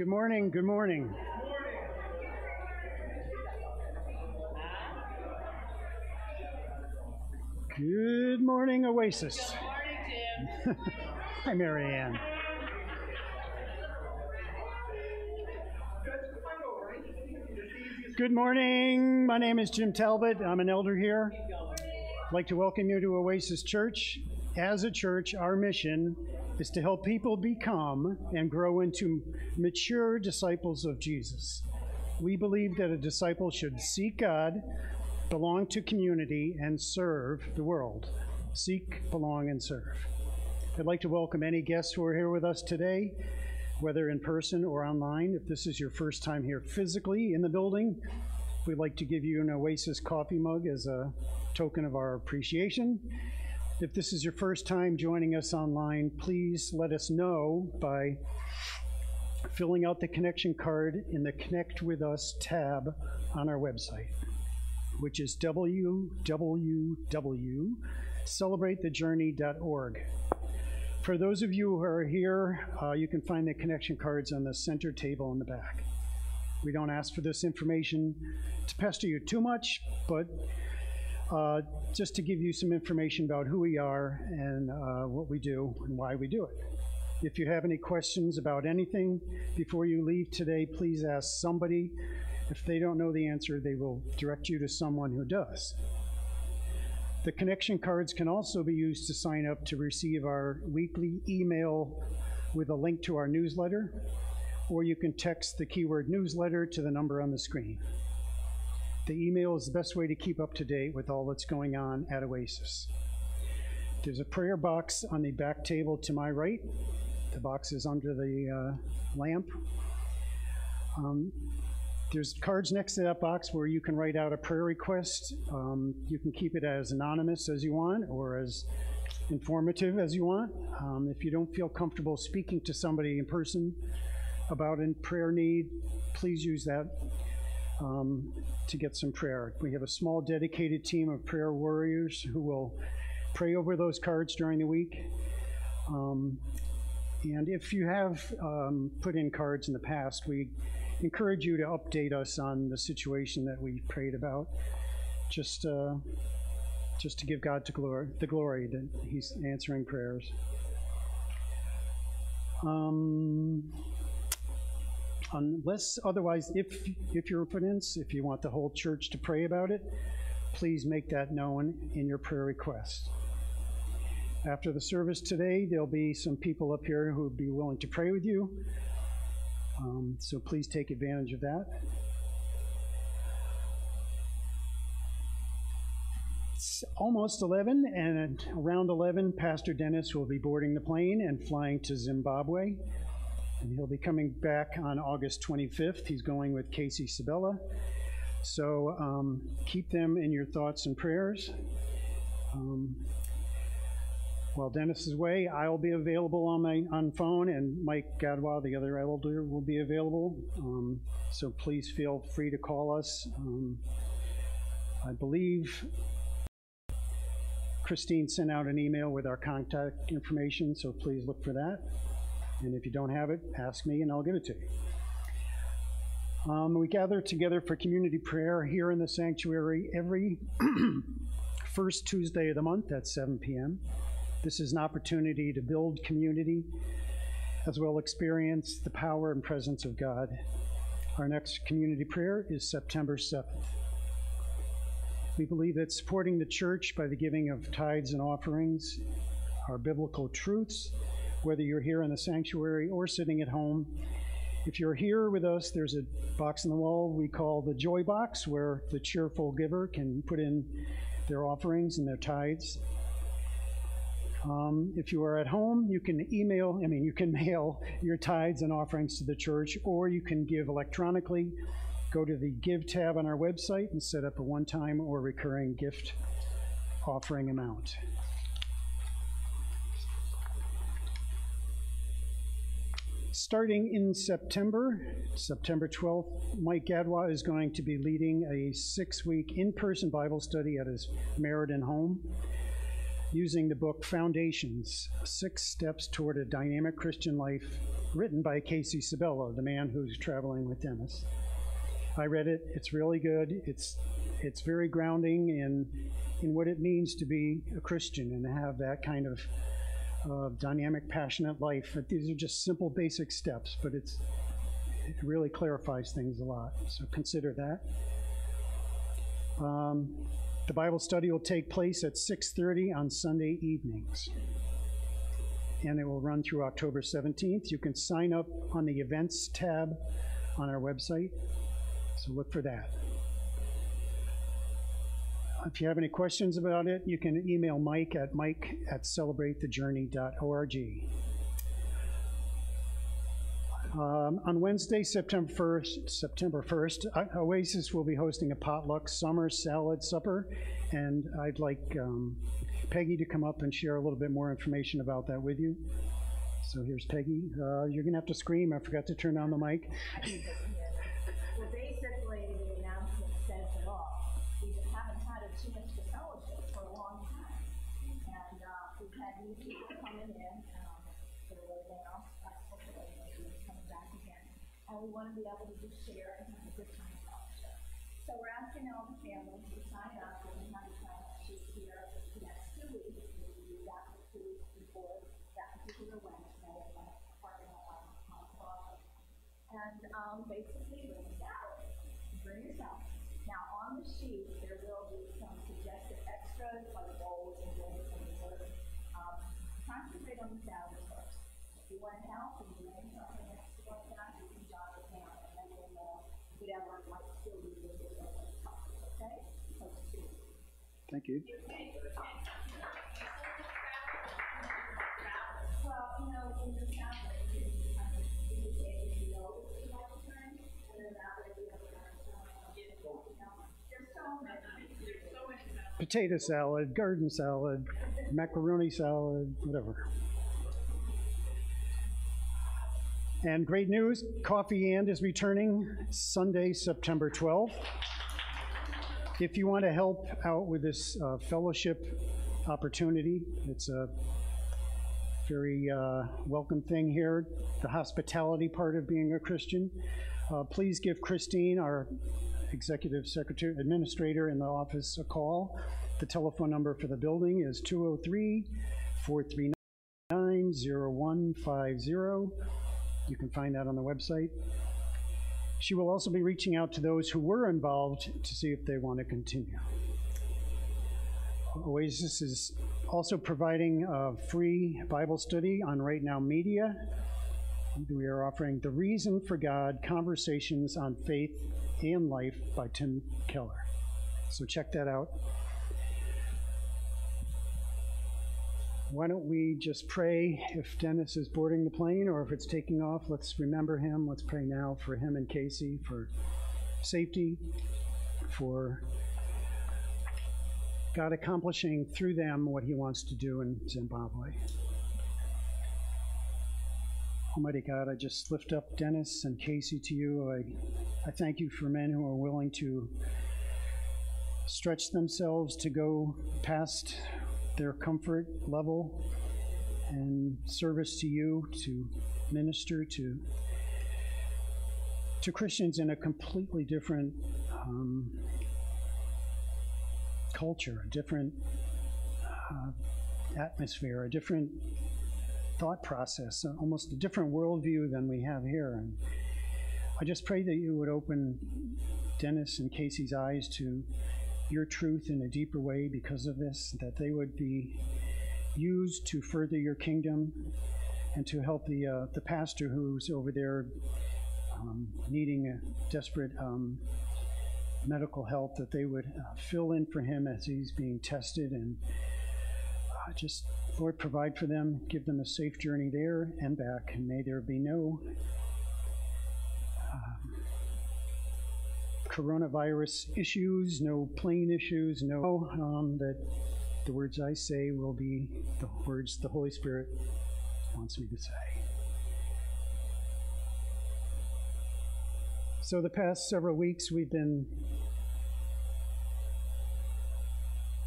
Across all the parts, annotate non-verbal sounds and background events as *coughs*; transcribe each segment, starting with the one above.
Good morning. Good morning. Good morning, Oasis. *laughs* Hi, Marianne. Good morning. My name is Jim Talbot. I'm an elder here. I'd like to welcome you to Oasis Church. As a church, our mission is to help people become and grow into mature disciples of Jesus. We believe that a disciple should seek God, belong to community, and serve the world. Seek, belong, and serve. I'd like to welcome any guests who are here with us today, whether in person or online. If this is your first time here physically in the building, we'd like to give you an Oasis coffee mug as a token of our appreciation. If this is your first time joining us online, please let us know by filling out the connection card in the Connect with Us tab on our website, which is www.celebratethejourney.org. For those of you who are here, uh, you can find the connection cards on the center table in the back. We don't ask for this information to pester you too much, but uh, just to give you some information about who we are and uh, what we do and why we do it. If you have any questions about anything before you leave today, please ask somebody. If they don't know the answer, they will direct you to someone who does. The connection cards can also be used to sign up to receive our weekly email with a link to our newsletter, or you can text the keyword newsletter to the number on the screen. The email is the best way to keep up to date with all that's going on at Oasis. There's a prayer box on the back table to my right. The box is under the uh, lamp. Um, there's cards next to that box where you can write out a prayer request. Um, you can keep it as anonymous as you want or as informative as you want. Um, if you don't feel comfortable speaking to somebody in person about a prayer need, please use that um, to get some prayer. We have a small dedicated team of prayer warriors who will pray over those cards during the week. Um, and if you have um, put in cards in the past, we encourage you to update us on the situation that we prayed about, just uh, just to give God to glory, the glory that He's answering prayers. Um, unless otherwise, if if you're put in, if you want the whole church to pray about it, please make that known in your prayer request. After the service today, there'll be some people up here who would be willing to pray with you. Um, so please take advantage of that. It's almost 11, and around 11, Pastor Dennis will be boarding the plane and flying to Zimbabwe. And he'll be coming back on August 25th. He's going with Casey Sabella. So um, keep them in your thoughts and prayers. Um, while Dennis is away, I'll be available on my on phone, and Mike Gadwa, the other elder, will be available. Um, so please feel free to call us. Um, I believe Christine sent out an email with our contact information, so please look for that. And if you don't have it, ask me and I'll give it to you. Um, we gather together for community prayer here in the sanctuary every *clears throat* first Tuesday of the month at 7 p.m. This is an opportunity to build community as well experience the power and presence of God. Our next community prayer is September 7th. We believe that supporting the church by the giving of tithes and offerings are biblical truths whether you're here in the sanctuary or sitting at home. If you're here with us, there's a box in the wall we call the Joy Box, where the cheerful giver can put in their offerings and their tithes. Um, if you are at home, you can email, I mean, you can *laughs* mail your tithes and offerings to the church, or you can give electronically. Go to the Give tab on our website and set up a one time or recurring gift offering amount. Starting in September, September 12th, Mike Gadwa is going to be leading a six week in person Bible study at his Meriden home using the book Foundations Six Steps Toward a Dynamic Christian Life written by Casey Sabella, the man who's traveling with Dennis. I read it. It's really good. It's it's very grounding in in what it means to be a Christian and have that kind of uh, dynamic, passionate life. These are just simple, basic steps, but it's it really clarifies things a lot. So consider that. Um, the Bible study will take place at 6:30 on Sunday evenings. And it will run through October 17th. You can sign up on the events tab on our website. So look for that. If you have any questions about it, you can email Mike at mike at celebratethejourney.org. Um, on Wednesday, September 1st, September 1st, Oasis will be hosting a potluck summer salad supper, and I'd like um, Peggy to come up and share a little bit more information about that with you. So here's Peggy. Uh, you're going to have to scream. I forgot to turn on the mic. We want to be able to just share and have a good time fellowship. So we're asking all the families to sign up, and we have a sign up sheet here for the next two weeks. We do that for two weeks before that particular Wednesday, like parking lot on Plaza. And um, basically, bring yourself. Bring yourself. Now, on the sheet, there will be some suggested extras like bowls and drinks and dessert. Um, concentrate on the salad first. If you want help and you need something extra like that, you can jot it down and then we'll know whatever might still be with it at the top, okay? So, two. Thank you. Potato salad, garden salad, macaroni salad, whatever. And great news Coffee and is returning Sunday, September 12th. If you want to help out with this uh, fellowship opportunity, it's a very uh, welcome thing here, the hospitality part of being a Christian. Uh, please give Christine, our executive secretary, administrator in the office, a call. The telephone number for the building is 203 439 0150. You can find that on the website. She will also be reaching out to those who were involved to see if they want to continue. Oasis is also providing a free Bible study on Right Now Media. We are offering The Reason for God Conversations on Faith and Life by Tim Keller. So check that out. Why don't we just pray if Dennis is boarding the plane or if it's taking off? Let's remember him. Let's pray now for him and Casey for safety, for God accomplishing through them what he wants to do in Zimbabwe. Almighty God, I just lift up Dennis and Casey to you. I, I thank you for men who are willing to stretch themselves to go past their comfort level and service to you, to minister to to Christians in a completely different um, culture, a different uh, atmosphere, a different thought process, almost a different worldview than we have here. And I just pray that you would open Dennis and Casey's eyes to your truth in a deeper way because of this, that they would be used to further your kingdom and to help the, uh, the pastor who's over there um, needing desperate um, medical help, that they would uh, fill in for him as he's being tested and uh, just, Lord, provide for them, give them a safe journey there and back, and may there be no coronavirus issues, no plane issues, no, um, that the words I say will be the words the Holy Spirit wants me to say. So, the past several weeks, we've been,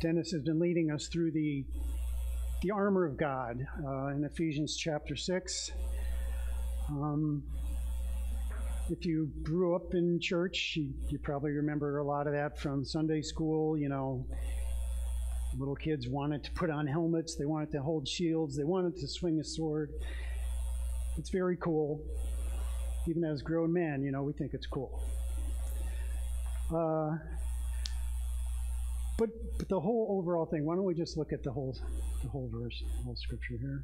Dennis has been leading us through the, the armor of God uh, in Ephesians chapter 6. Um, if you grew up in church, you, you probably remember a lot of that from Sunday school. You know, little kids wanted to put on helmets, they wanted to hold shields, they wanted to swing a sword. It's very cool. Even as grown men, you know, we think it's cool. Uh, but, but the whole overall thing, why don't we just look at the whole, the whole verse, the whole scripture here?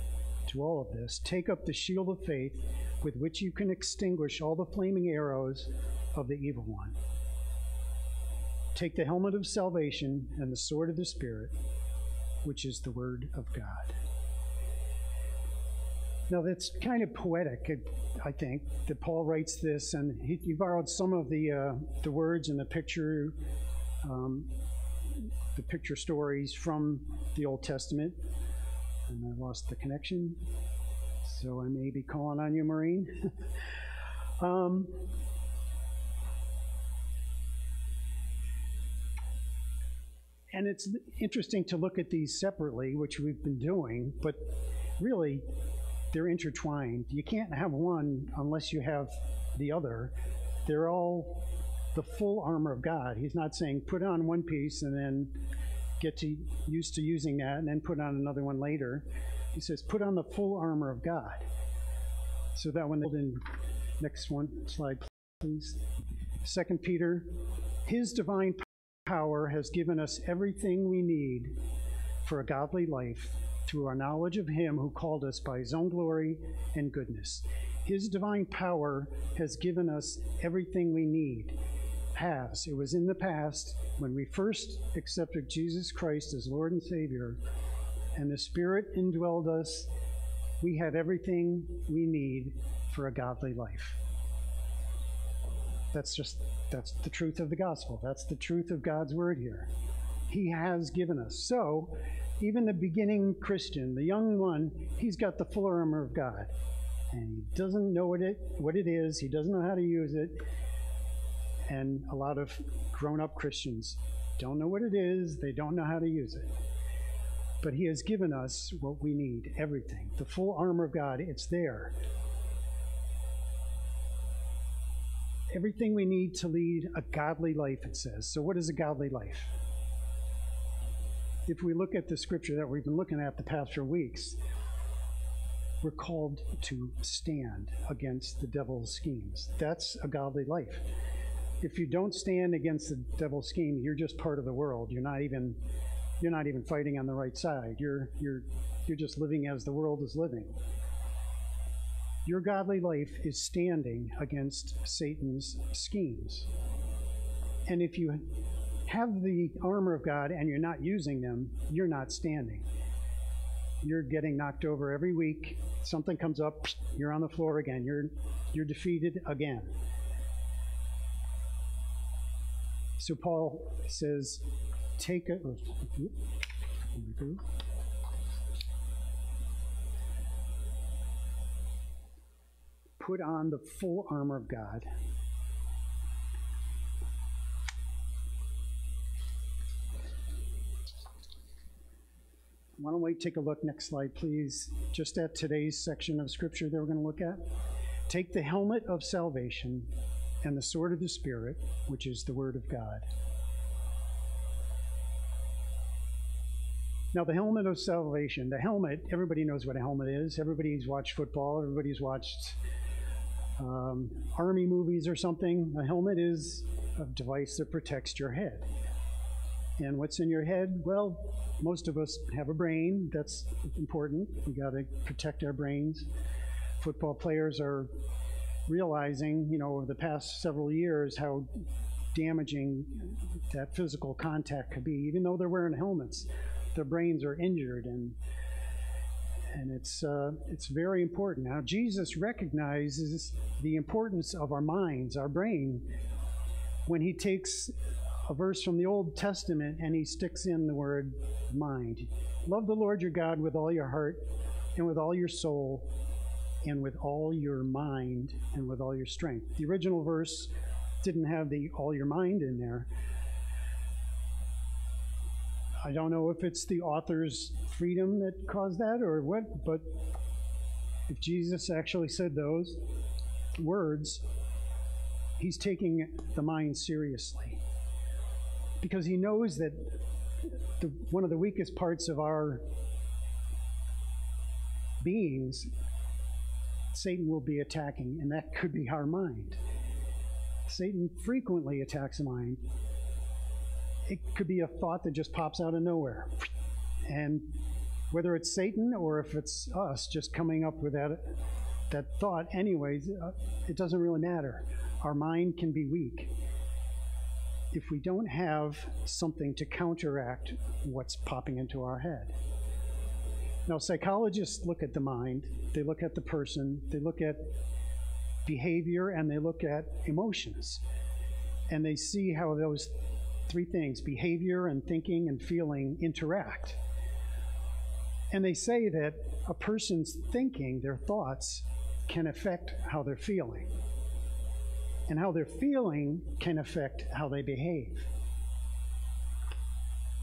to all of this, take up the shield of faith with which you can extinguish all the flaming arrows of the evil one. Take the helmet of salvation and the sword of the Spirit, which is the Word of God. Now, that's kind of poetic, I think, that Paul writes this, and he, he borrowed some of the, uh, the words and the picture, um, the picture stories from the Old Testament and I lost the connection. So I may be calling on you, Maureen. *laughs* um, and it's interesting to look at these separately, which we've been doing, but really they're intertwined. You can't have one unless you have the other. They're all the full armor of God. He's not saying put on one piece and then get to used to using that and then put on another one later. He says, put on the full armor of God. So that they in next one slide, please. Second Peter, his divine power has given us everything we need for a godly life through our knowledge of him who called us by his own glory and goodness. His divine power has given us everything we need has. It was in the past when we first accepted Jesus Christ as Lord and Savior, and the Spirit indwelled us. We have everything we need for a godly life. That's just that's the truth of the gospel. That's the truth of God's word here. He has given us. So, even the beginning Christian, the young one, he's got the full armor of God. And he doesn't know what it what it is. He doesn't know how to use it and a lot of grown up Christians don't know what it is, they don't know how to use it. But He has given us what we need everything. The full armor of God, it's there. Everything we need to lead a godly life, it says. So, what is a godly life? If we look at the scripture that we've been looking at the past few weeks, we're called to stand against the devil's schemes. That's a godly life if you don't stand against the devil's scheme, you're just part of the world. You're not even you're not even fighting on the right side. You're you're you're just living as the world is living. Your godly life is standing against Satan's schemes. And if you have the armor of God and you're not using them, you're not standing. You're getting knocked over every week. Something comes up, you're on the floor again. You're you're defeated again. So Paul says, take it. Oh, put on the full armor of God. Why don't we take a look, next slide, please, just at today's section of Scripture that we're going to look at. Take the helmet of salvation and the sword of the Spirit, which is the Word of God. Now, the helmet of salvation, the helmet, everybody knows what a helmet is. Everybody's watched football, everybody's watched um, army movies or something. A helmet is a device that protects your head. And what's in your head? Well, most of us have a brain. That's important. We got to protect our brains. Football players are realizing, you know, over the past several years how damaging that physical contact could be. Even though they're wearing helmets, their brains are injured and and it's uh, it's very important. Now Jesus recognizes the importance of our minds, our brain, when he takes a verse from the Old Testament and he sticks in the word mind. Love the Lord your God with all your heart and with all your soul and with all your mind and with all your strength. The original verse didn't have the all your mind in there. I don't know if it's the author's freedom that caused that or what, but if Jesus actually said those words, he's taking the mind seriously. Because he knows that the, one of the weakest parts of our beings, Satan will be attacking, and that could be our mind. Satan frequently attacks the mind it could be a thought that just pops out of nowhere. And whether it's Satan or if it's us just coming up with that, that thought, anyways, uh, it doesn't really matter. Our mind can be weak if we don't have something to counteract what's popping into our head. Now, psychologists look at the mind, they look at the person, they look at behavior, and they look at emotions. And they see how those three things behavior and thinking and feeling interact. And they say that a person's thinking, their thoughts, can affect how they're feeling. And how they're feeling can affect how they behave.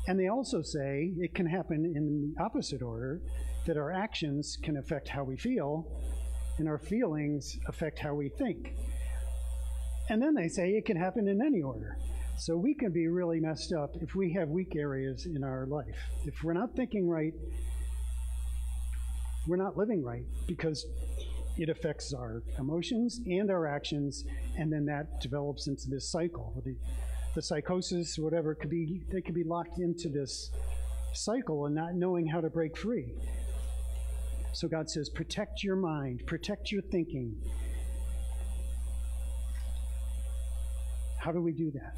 And they also say it can happen in the opposite order that our actions can affect how we feel, and our feelings affect how we think. And then they say it can happen in any order. So we can be really messed up if we have weak areas in our life. If we're not thinking right, we're not living right because it affects our emotions and our actions, and then that develops into this cycle. The, psychosis, whatever, could be they could be locked into this cycle and not knowing how to break free. So God says, protect your mind, protect your thinking. How do we do that?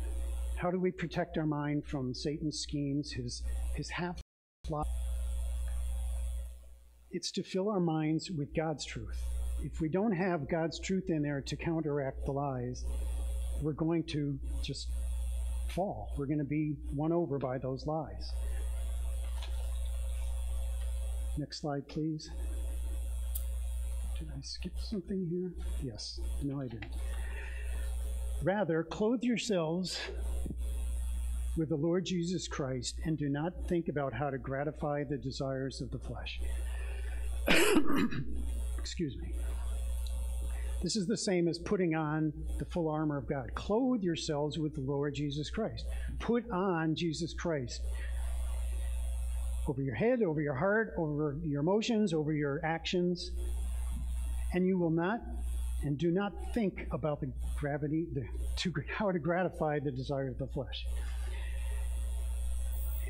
How do we protect our mind from Satan's schemes, his, his half lie? It's to fill our minds with God's truth. If we don't have God's truth in there to counteract the lies, we're going to just fall. We're going to be won over by those lies. Next slide, please. Did I skip something here? Yes. No, I didn't. Rather, clothe yourselves with the Lord Jesus Christ and do not think about how to gratify the desires of the flesh. *coughs* Excuse me. This is the same as putting on the full armor of God. Clothe yourselves with the Lord Jesus Christ. Put on Jesus Christ over your head, over your heart, over your emotions, over your actions, and you will not and do not think about the gravity, the, to, how to gratify the desire of the flesh.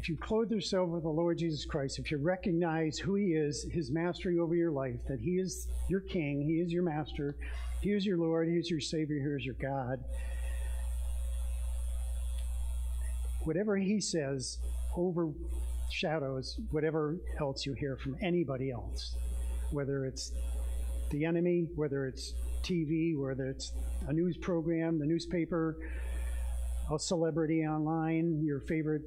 If you clothe yourself with the Lord Jesus Christ, if you recognize who He is, His mastery over your life, that He is your King, He is your Master, He is your Lord, He is your Savior, He is your God, whatever He says overshadows whatever else you hear from anybody else, whether it's the enemy, whether it's TV, whether it's a news program, the newspaper, a celebrity online, your favorite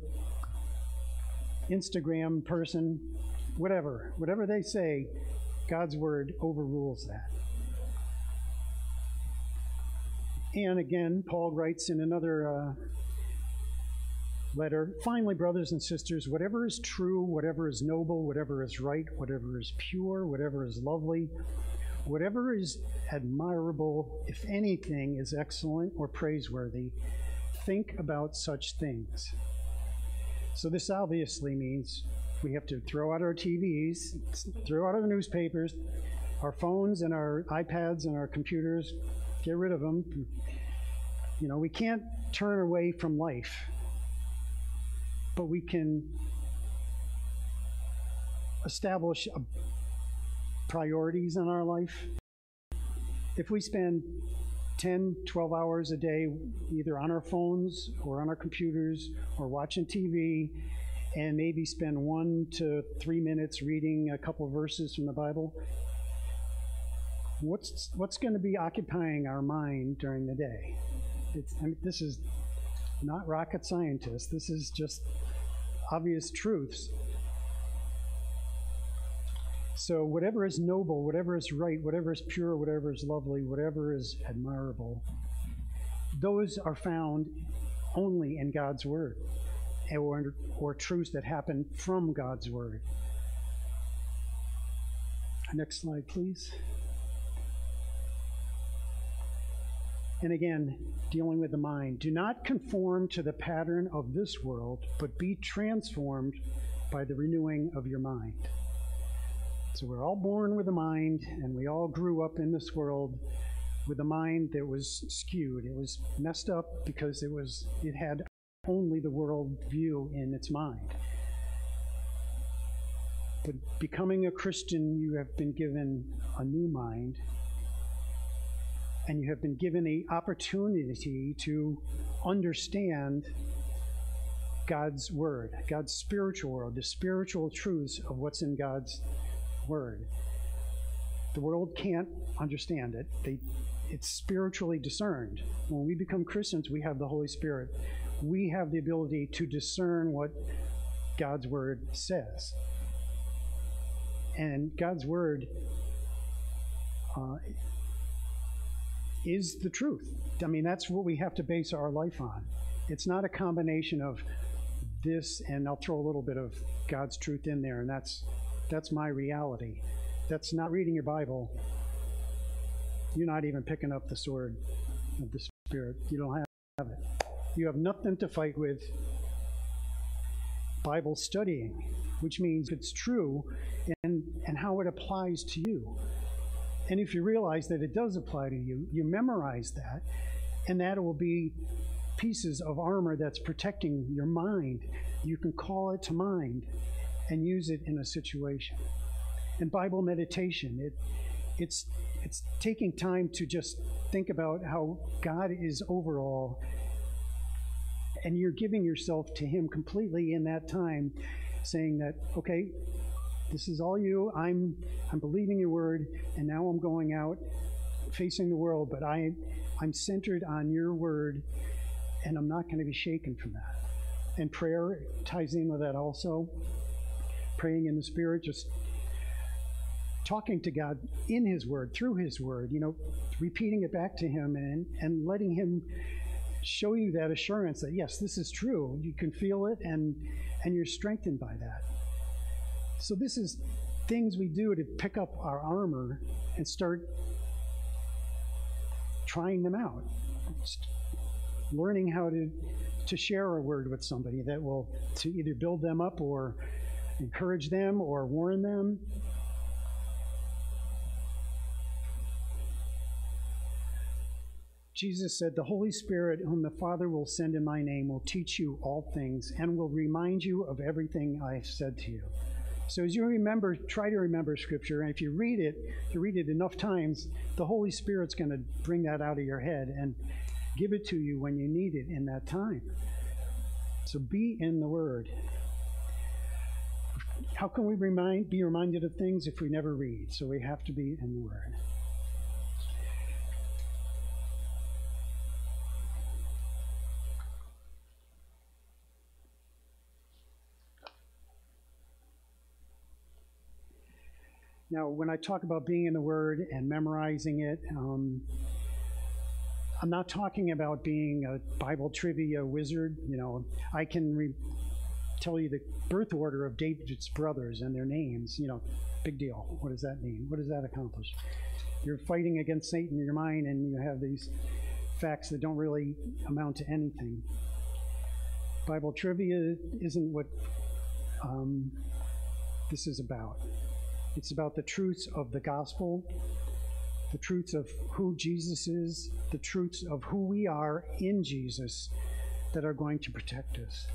Instagram person, whatever, whatever they say, God's word overrules that. And again, Paul writes in another uh, letter finally, brothers and sisters, whatever is true, whatever is noble, whatever is right, whatever is pure, whatever is lovely, Whatever is admirable, if anything is excellent or praiseworthy, think about such things. So, this obviously means we have to throw out our TVs, throw out our newspapers, our phones and our iPads and our computers, get rid of them. You know, we can't turn away from life, but we can establish a, priorities in our life. If we spend 10, 12 hours a day either on our phones or on our computers or watching TV, and maybe spend one to three minutes reading a couple verses from the Bible, what's what's going to be occupying our mind during the day? I mean, this is not rocket scientists. This is just obvious truths. So, whatever is noble, whatever is right, whatever is pure, whatever is lovely, whatever is admirable, those are found only in God's Word or, or truths that happen from God's Word. Next slide, please. And again, dealing with the mind. Do not conform to the pattern of this world, but be transformed by the renewing of your mind. So we're all born with a mind, and we all grew up in this world with a mind that was skewed. It was messed up because it was it had only the world view in its mind. But becoming a Christian, you have been given a new mind, and you have been given the opportunity to understand God's Word, God's spiritual world, the spiritual truths of what's in God's Word. The world can't understand it. They, it's spiritually discerned. When we become Christians, we have the Holy Spirit we have the ability to discern what God's Word says. And God's Word uh, is the truth. I mean, that's what we have to base our life on. It's not a combination of this and I'll throw a little bit of God's truth in there, and that's that's my reality. That's not reading your Bible. You're not even picking up the sword of the Spirit. You don't have it. You have nothing to fight with Bible studying, which means it's true and, and how it applies to you. And if you realize that it does apply to you, you memorize that, and that will be pieces of armor that's protecting your mind. You can call it to mind and use it in a situation. And Bible meditation, it, it's, it's taking time to just think about how God is overall and you're giving yourself to Him completely in that time, saying that, okay, this is all you. I'm I'm believing your word, and now I'm going out, facing the world, but I I'm centered on your word, and I'm not going to be shaken from that. And prayer ties in with that also. Praying in the Spirit, just talking to God in His Word, through His Word, you know, repeating it back to Him and, and letting Him show you that assurance that yes, this is true. You can feel it and and you're strengthened by that. So this is things we do to pick up our armor and start trying them out. Just learning how to to share a word with somebody that will to either build them up or encourage them or warn them Jesus said, The Holy Spirit, whom the Father will send in my name, will teach you all things and will remind you of everything I have said to you. So as you remember, try to remember Scripture, and if you read it, you read it enough times, the Holy Spirit's going to bring that out of your head and give it to you when you need it in that time. So be in the Word. How can we remind, be reminded of things if we never read? So we have to be in the Word. Now, when I talk about being in the Word and memorizing it, um, I'm not talking about being a Bible trivia wizard. You know, I can re- tell you the birth order of David's brothers and their names. You know, big deal. What does that mean? What does that accomplish? You're fighting against Satan in your mind, and you have these facts that don't really amount to anything. Bible trivia isn't what um, this is about. It's about the truths of the gospel, the truths of who Jesus is, the truths of who we are in Jesus that are going to protect us.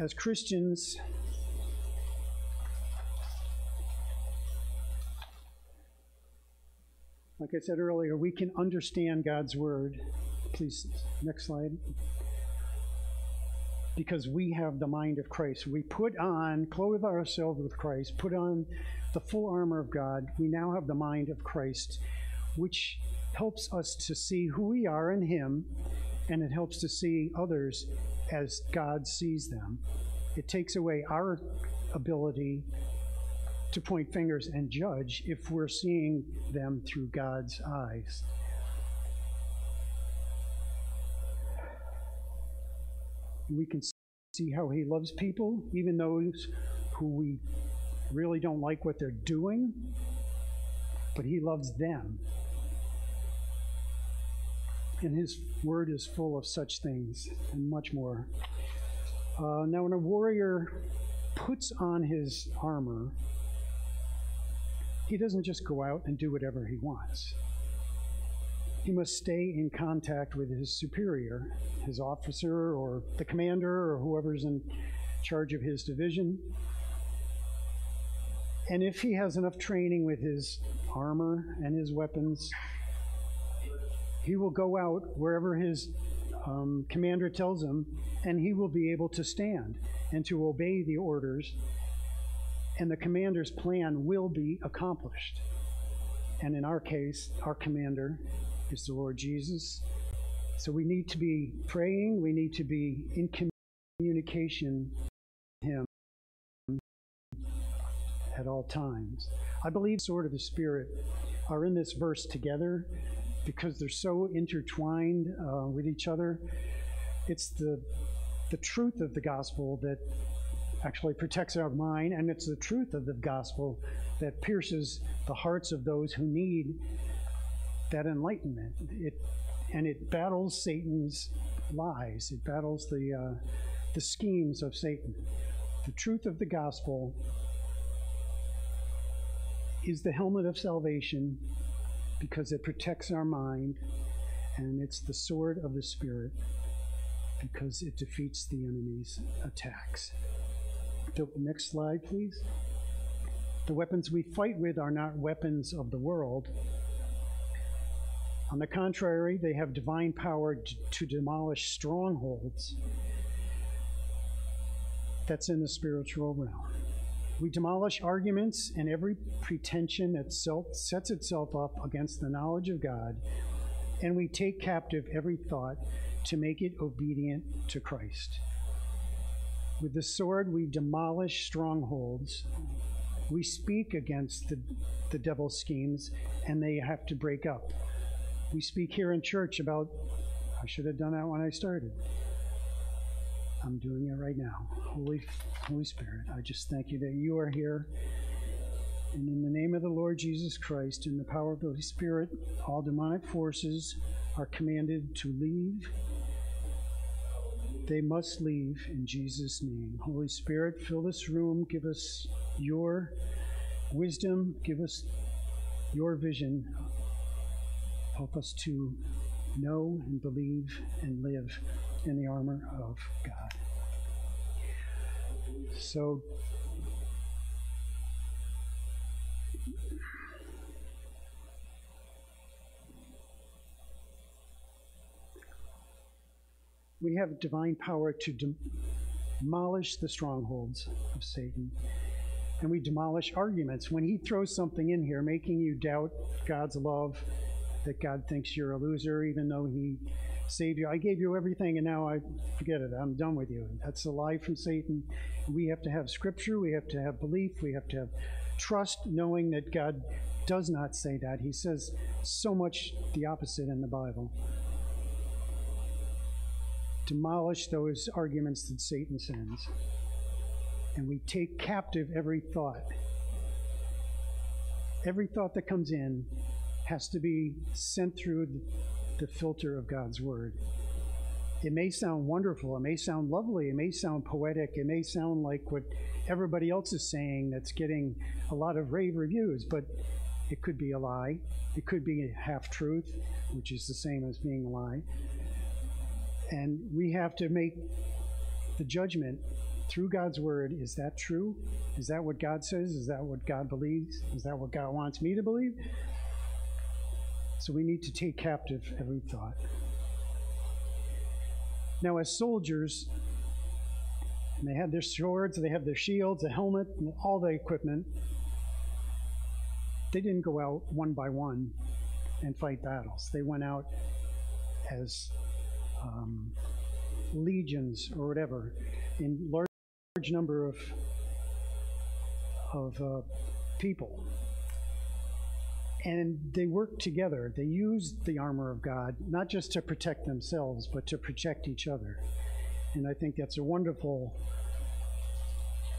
As Christians, like I said earlier, we can understand God's word. Please, next slide because we have the mind of Christ. We put on, clothe ourselves with Christ, put on the full armor of God. We now have the mind of Christ, which helps us to see who we are in Him, and it helps to see others as God sees them. It takes away our ability to point fingers and judge if we're seeing them through God's eyes. we can see how he loves people, even those who we really don't like what they're doing, but he loves them. And his word is full of such things and much more. Uh, now, when a warrior puts on his armor, he doesn't just go out and do whatever he wants he must stay in contact with his superior, his officer or the commander or whoever's in charge of his division. And if he has enough training with his armor and his weapons, he will go out wherever his um, commander tells him, and he will be able to stand and to obey the orders, and the commander's plan will be accomplished. And in our case, our commander is the Lord Jesus. So we need to be praying, we need to be in communication with Him at all times. I believe sword of the Spirit are in this verse together because they're so intertwined uh, with each other. It's the the truth of the gospel that actually protects our mind, and it's the truth of the gospel that pierces the hearts of those who need that enlightenment. It and it battles Satan's lies. It battles the uh, the schemes of Satan. The truth of the gospel is the helmet of salvation because it protects our mind, and it's the sword of the Spirit because it defeats the enemy's attacks. The next slide, please. The weapons we fight with are not weapons of the world, on the contrary, they have divine power to demolish strongholds that's in the spiritual realm. We demolish arguments and every pretension that sets itself up against the knowledge of God, and we take captive every thought to make it obedient to Christ. With the sword, we demolish strongholds. We speak against the, the devil's schemes, and they have to break up we speak here in church about, I should have done that when I started. I'm doing it right now. Holy, Holy Spirit, I just thank you that you are here. And in the name of the Lord Jesus Christ, in the power of the Holy Spirit, all demonic forces are commanded to leave. They must leave in Jesus' name. Holy Spirit, fill this room. Give us your wisdom. Give us your vision Help us to know and believe and live in the armor of God. So, we have divine power to demolish the strongholds of Satan. And we demolish arguments. When he throws something in here, making you doubt God's love that God thinks you're a loser, even though He saved you. I gave you everything, and now I forget it. I'm done with you. That's a lie from Satan. We have to have scripture, we have to have belief, we have to have trust, knowing that God does not say that. He says so much the opposite in the Bible. Demolish those arguments that Satan sends. And we take captive every thought. Every thought that comes in has to be sent through the filter of God's Word. It may sound wonderful, it may sound lovely, it may sound poetic, it may sound like what everybody else is saying that's getting a lot of rave reviews, but It could be a lie. It could be a half truth, which is the same as being a lie. And we have to make the judgment through God's word. Is that true? Is that what God says? Is that what God believes? Is that what God wants me to believe? So we need to take captive every thought. Now, as soldiers, they had their swords, they have their shields, a helmet, all the equipment. They didn't go out one by one and fight battles. They went out as um, legions or whatever in large, large number of of uh, people and they work together. They use the armor of God, not just to protect themselves, but to protect each other. And I think that's a wonderful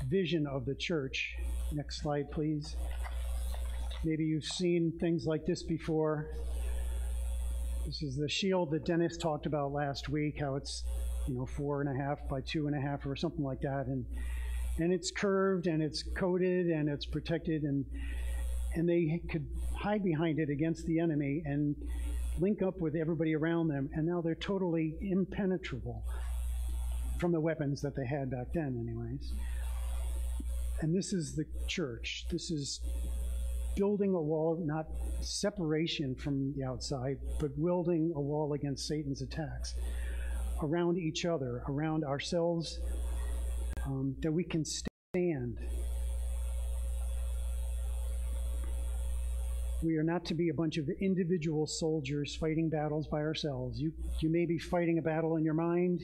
vision of the church. Next slide, please. Maybe you've seen things like this before. This is the shield that Dennis talked about last week, how it's, you know, four and a half by two and a half or something like that. And and it's curved and it's coated and it's protected and and they could hide behind it against the enemy and link up with everybody around them, and now they're totally impenetrable from the weapons that they had back then, anyways. And this is the church. This is building a wall, not separation from the outside, but building a wall against Satan's attacks around each other, around ourselves, um, that we can stand We are not to be a bunch of individual soldiers fighting battles by ourselves. You, you may be fighting a battle in your mind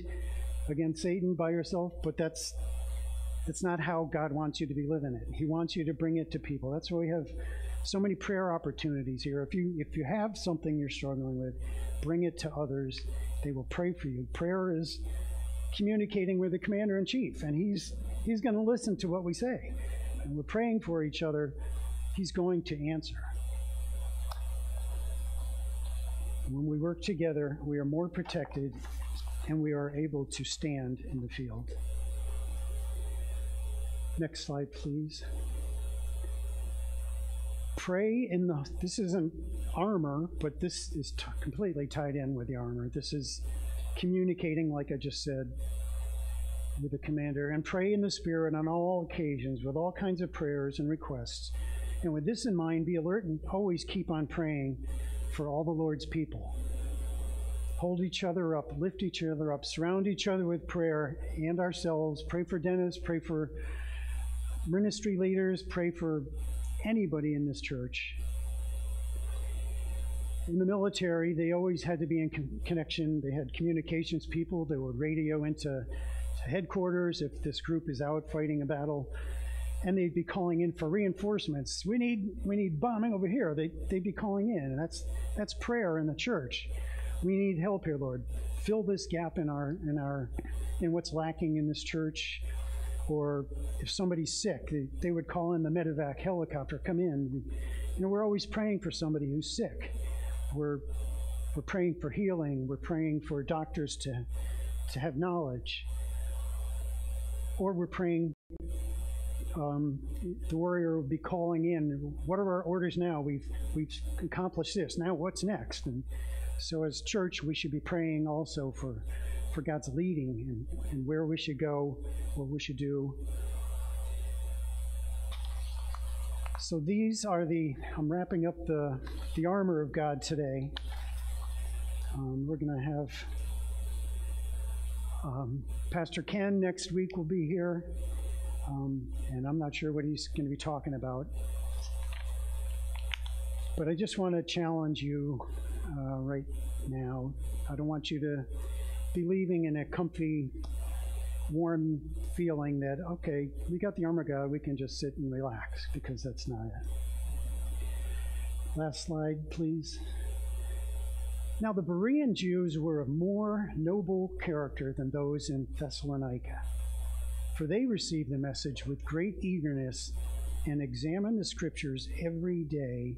against Satan by yourself, but that's, that's not how God wants you to be living it. He wants you to bring it to people. That's why we have so many prayer opportunities here. If you, if you have something you're struggling with, bring it to others. They will pray for you. Prayer is communicating with the commander in chief, and he's, he's going to listen to what we say. And we're praying for each other. He's going to answer. When we work together, we are more protected and we are able to stand in the field. Next slide, please. Pray in the, this isn't armor, but this is completely tied in with the armor. This is communicating, like I just said, with the commander. And pray in the Spirit on all occasions with all kinds of prayers and requests. And with this in mind, be alert and always keep on praying for all the Lord's people. Hold each other up, lift each other up, surround each other with prayer and ourselves. Pray for Dennis, pray for ministry leaders, pray for anybody in this church. In the military, they always had to be in con- connection. They had communications people. They would radio into headquarters if this group is out fighting a battle and they'd be calling in for reinforcements. We need we need bombing over here. They they'd be calling in, and that's that's prayer in the church. We need help here, Lord. Fill this gap in our in our in what's lacking in this church. Or if somebody's sick, they, they would call in the medevac helicopter, come in. You know, we're always praying for somebody who's sick. We're we're praying for healing. We're praying for doctors to to have knowledge. Or we're praying um, the warrior would be calling in, what are our orders now? We've, we've accomplished this. Now what's next? And so as church, we should be praying also for, for God's leading and, and where we should go, what we should do. So these are the, I'm wrapping up the, the armor of God today. Um, we're going to have um, Pastor Ken next week will be here. Um, and I'm not sure what he's going to be talking about. But I just want to challenge you uh, right now. I don't want you to be leaving in a comfy, warm feeling that, okay, we got the armor God, we can just sit and relax, because that's not it. Last slide, please. Now, the Berean Jews were of more noble character than those in Thessalonica for they received the message with great eagerness and examined the scriptures every day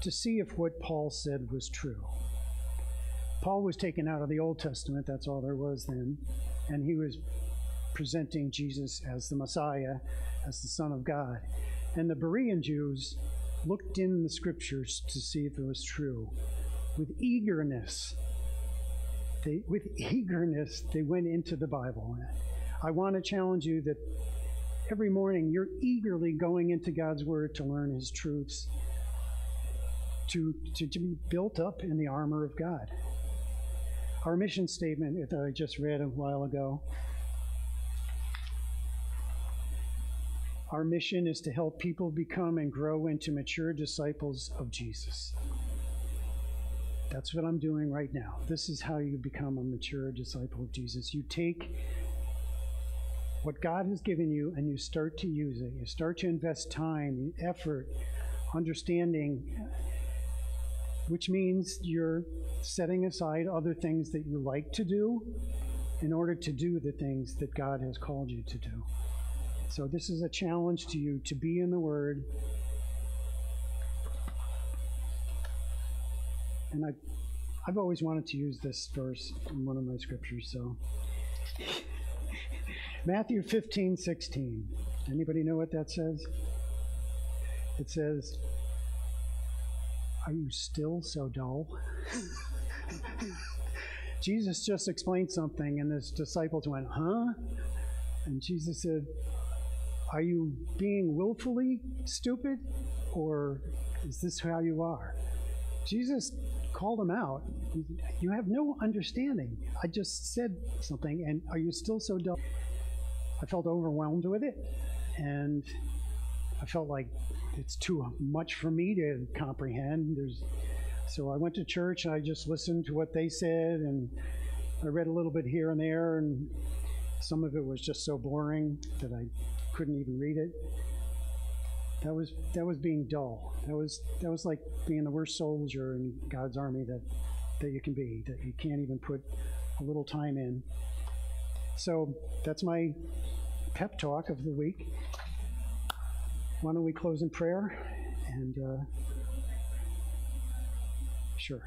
to see if what Paul said was true. Paul was taken out of the Old Testament, that's all there was then, and he was presenting Jesus as the Messiah, as the Son of God. And the Berean Jews looked in the scriptures to see if it was true. With eagerness, they, with eagerness, they went into the Bible. I want to challenge you that every morning you're eagerly going into God's Word to learn His truths, to, to, to be built up in the armor of God. Our mission statement that I just read a while ago. Our mission is to help people become and grow into mature disciples of Jesus. That's what I'm doing right now. This is how you become a mature disciple of Jesus. You take what God has given you and you start to use it. You start to invest time, effort, understanding, which means you're setting aside other things that you like to do in order to do the things that God has called you to do. So, this is a challenge to you to be in the Word. And I, I've always wanted to use this verse in one of my scriptures, so. Matthew 15, 16. Anybody know what that says? It says, Are you still so dull? *laughs* Jesus just explained something, and his disciples went, Huh? And Jesus said, Are you being willfully stupid, or is this how you are? Jesus called them out. You have no understanding. I just said something, and are you still so dull? I felt overwhelmed with it, and I felt like it's too much for me to comprehend. There's, so I went to church and I just listened to what they said, and I read a little bit here and there, and some of it was just so boring that I couldn't even read it. That was that was being dull. That was that was like being the worst soldier in God's army that that you can be. That you can't even put a little time in. So that's my pep talk of the week. Why don't we close in prayer? And uh, sure.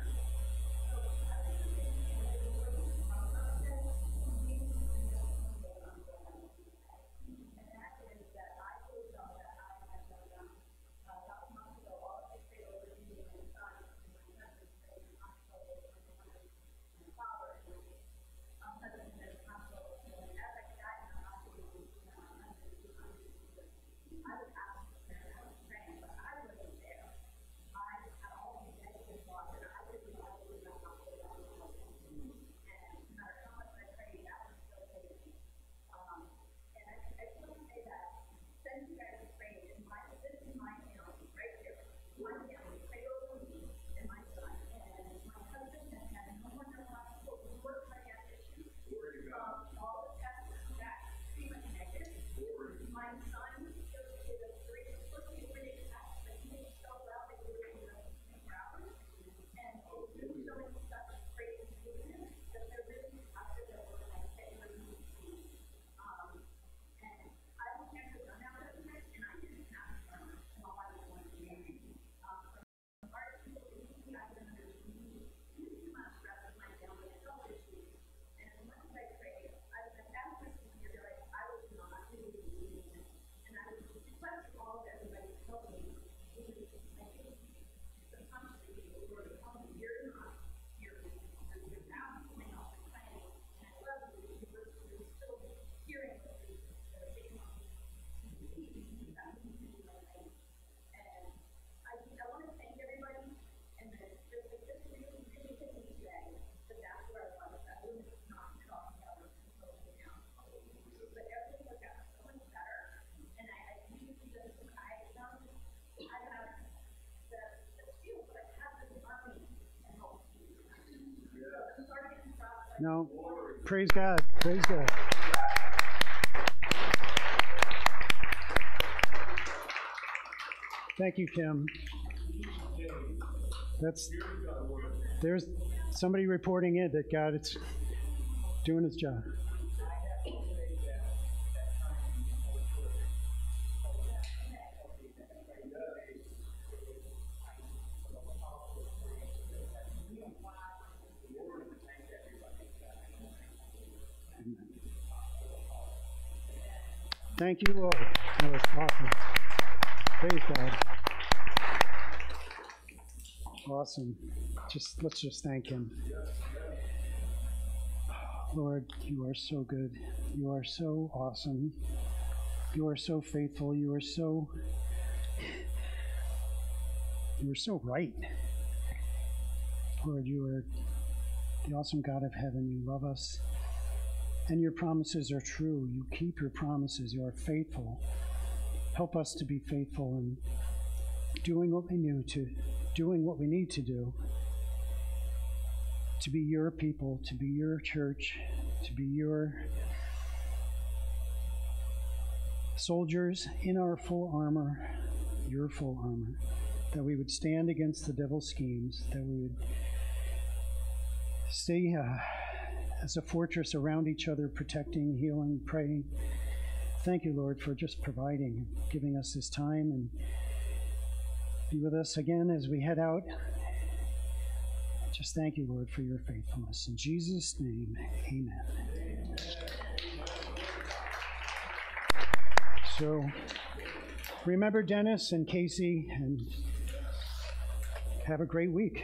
No. Praise God. Praise God. Thank you, Kim. That's there's somebody reporting in that God is doing his job. Thank you, Lord. That was awesome. Praise God. Awesome. Just, let's just thank him. Lord, you are so good. You are so awesome. You are so faithful. You are so, you are so right. Lord, you are the awesome God of heaven. You love us. And your promises are true. You keep your promises. You are faithful. Help us to be faithful in doing what we knew to, doing what we need to do, to be your people, to be your church, to be your soldiers in our full armor, your full armor, that we would stand against the devil's schemes, that we would stay uh, as a fortress around each other, protecting, healing, praying. Thank you, Lord, for just providing, giving us this time, and be with us again as we head out. Just thank you, Lord, for your faithfulness. In Jesus' name, amen. So remember Dennis and Casey, and have a great week.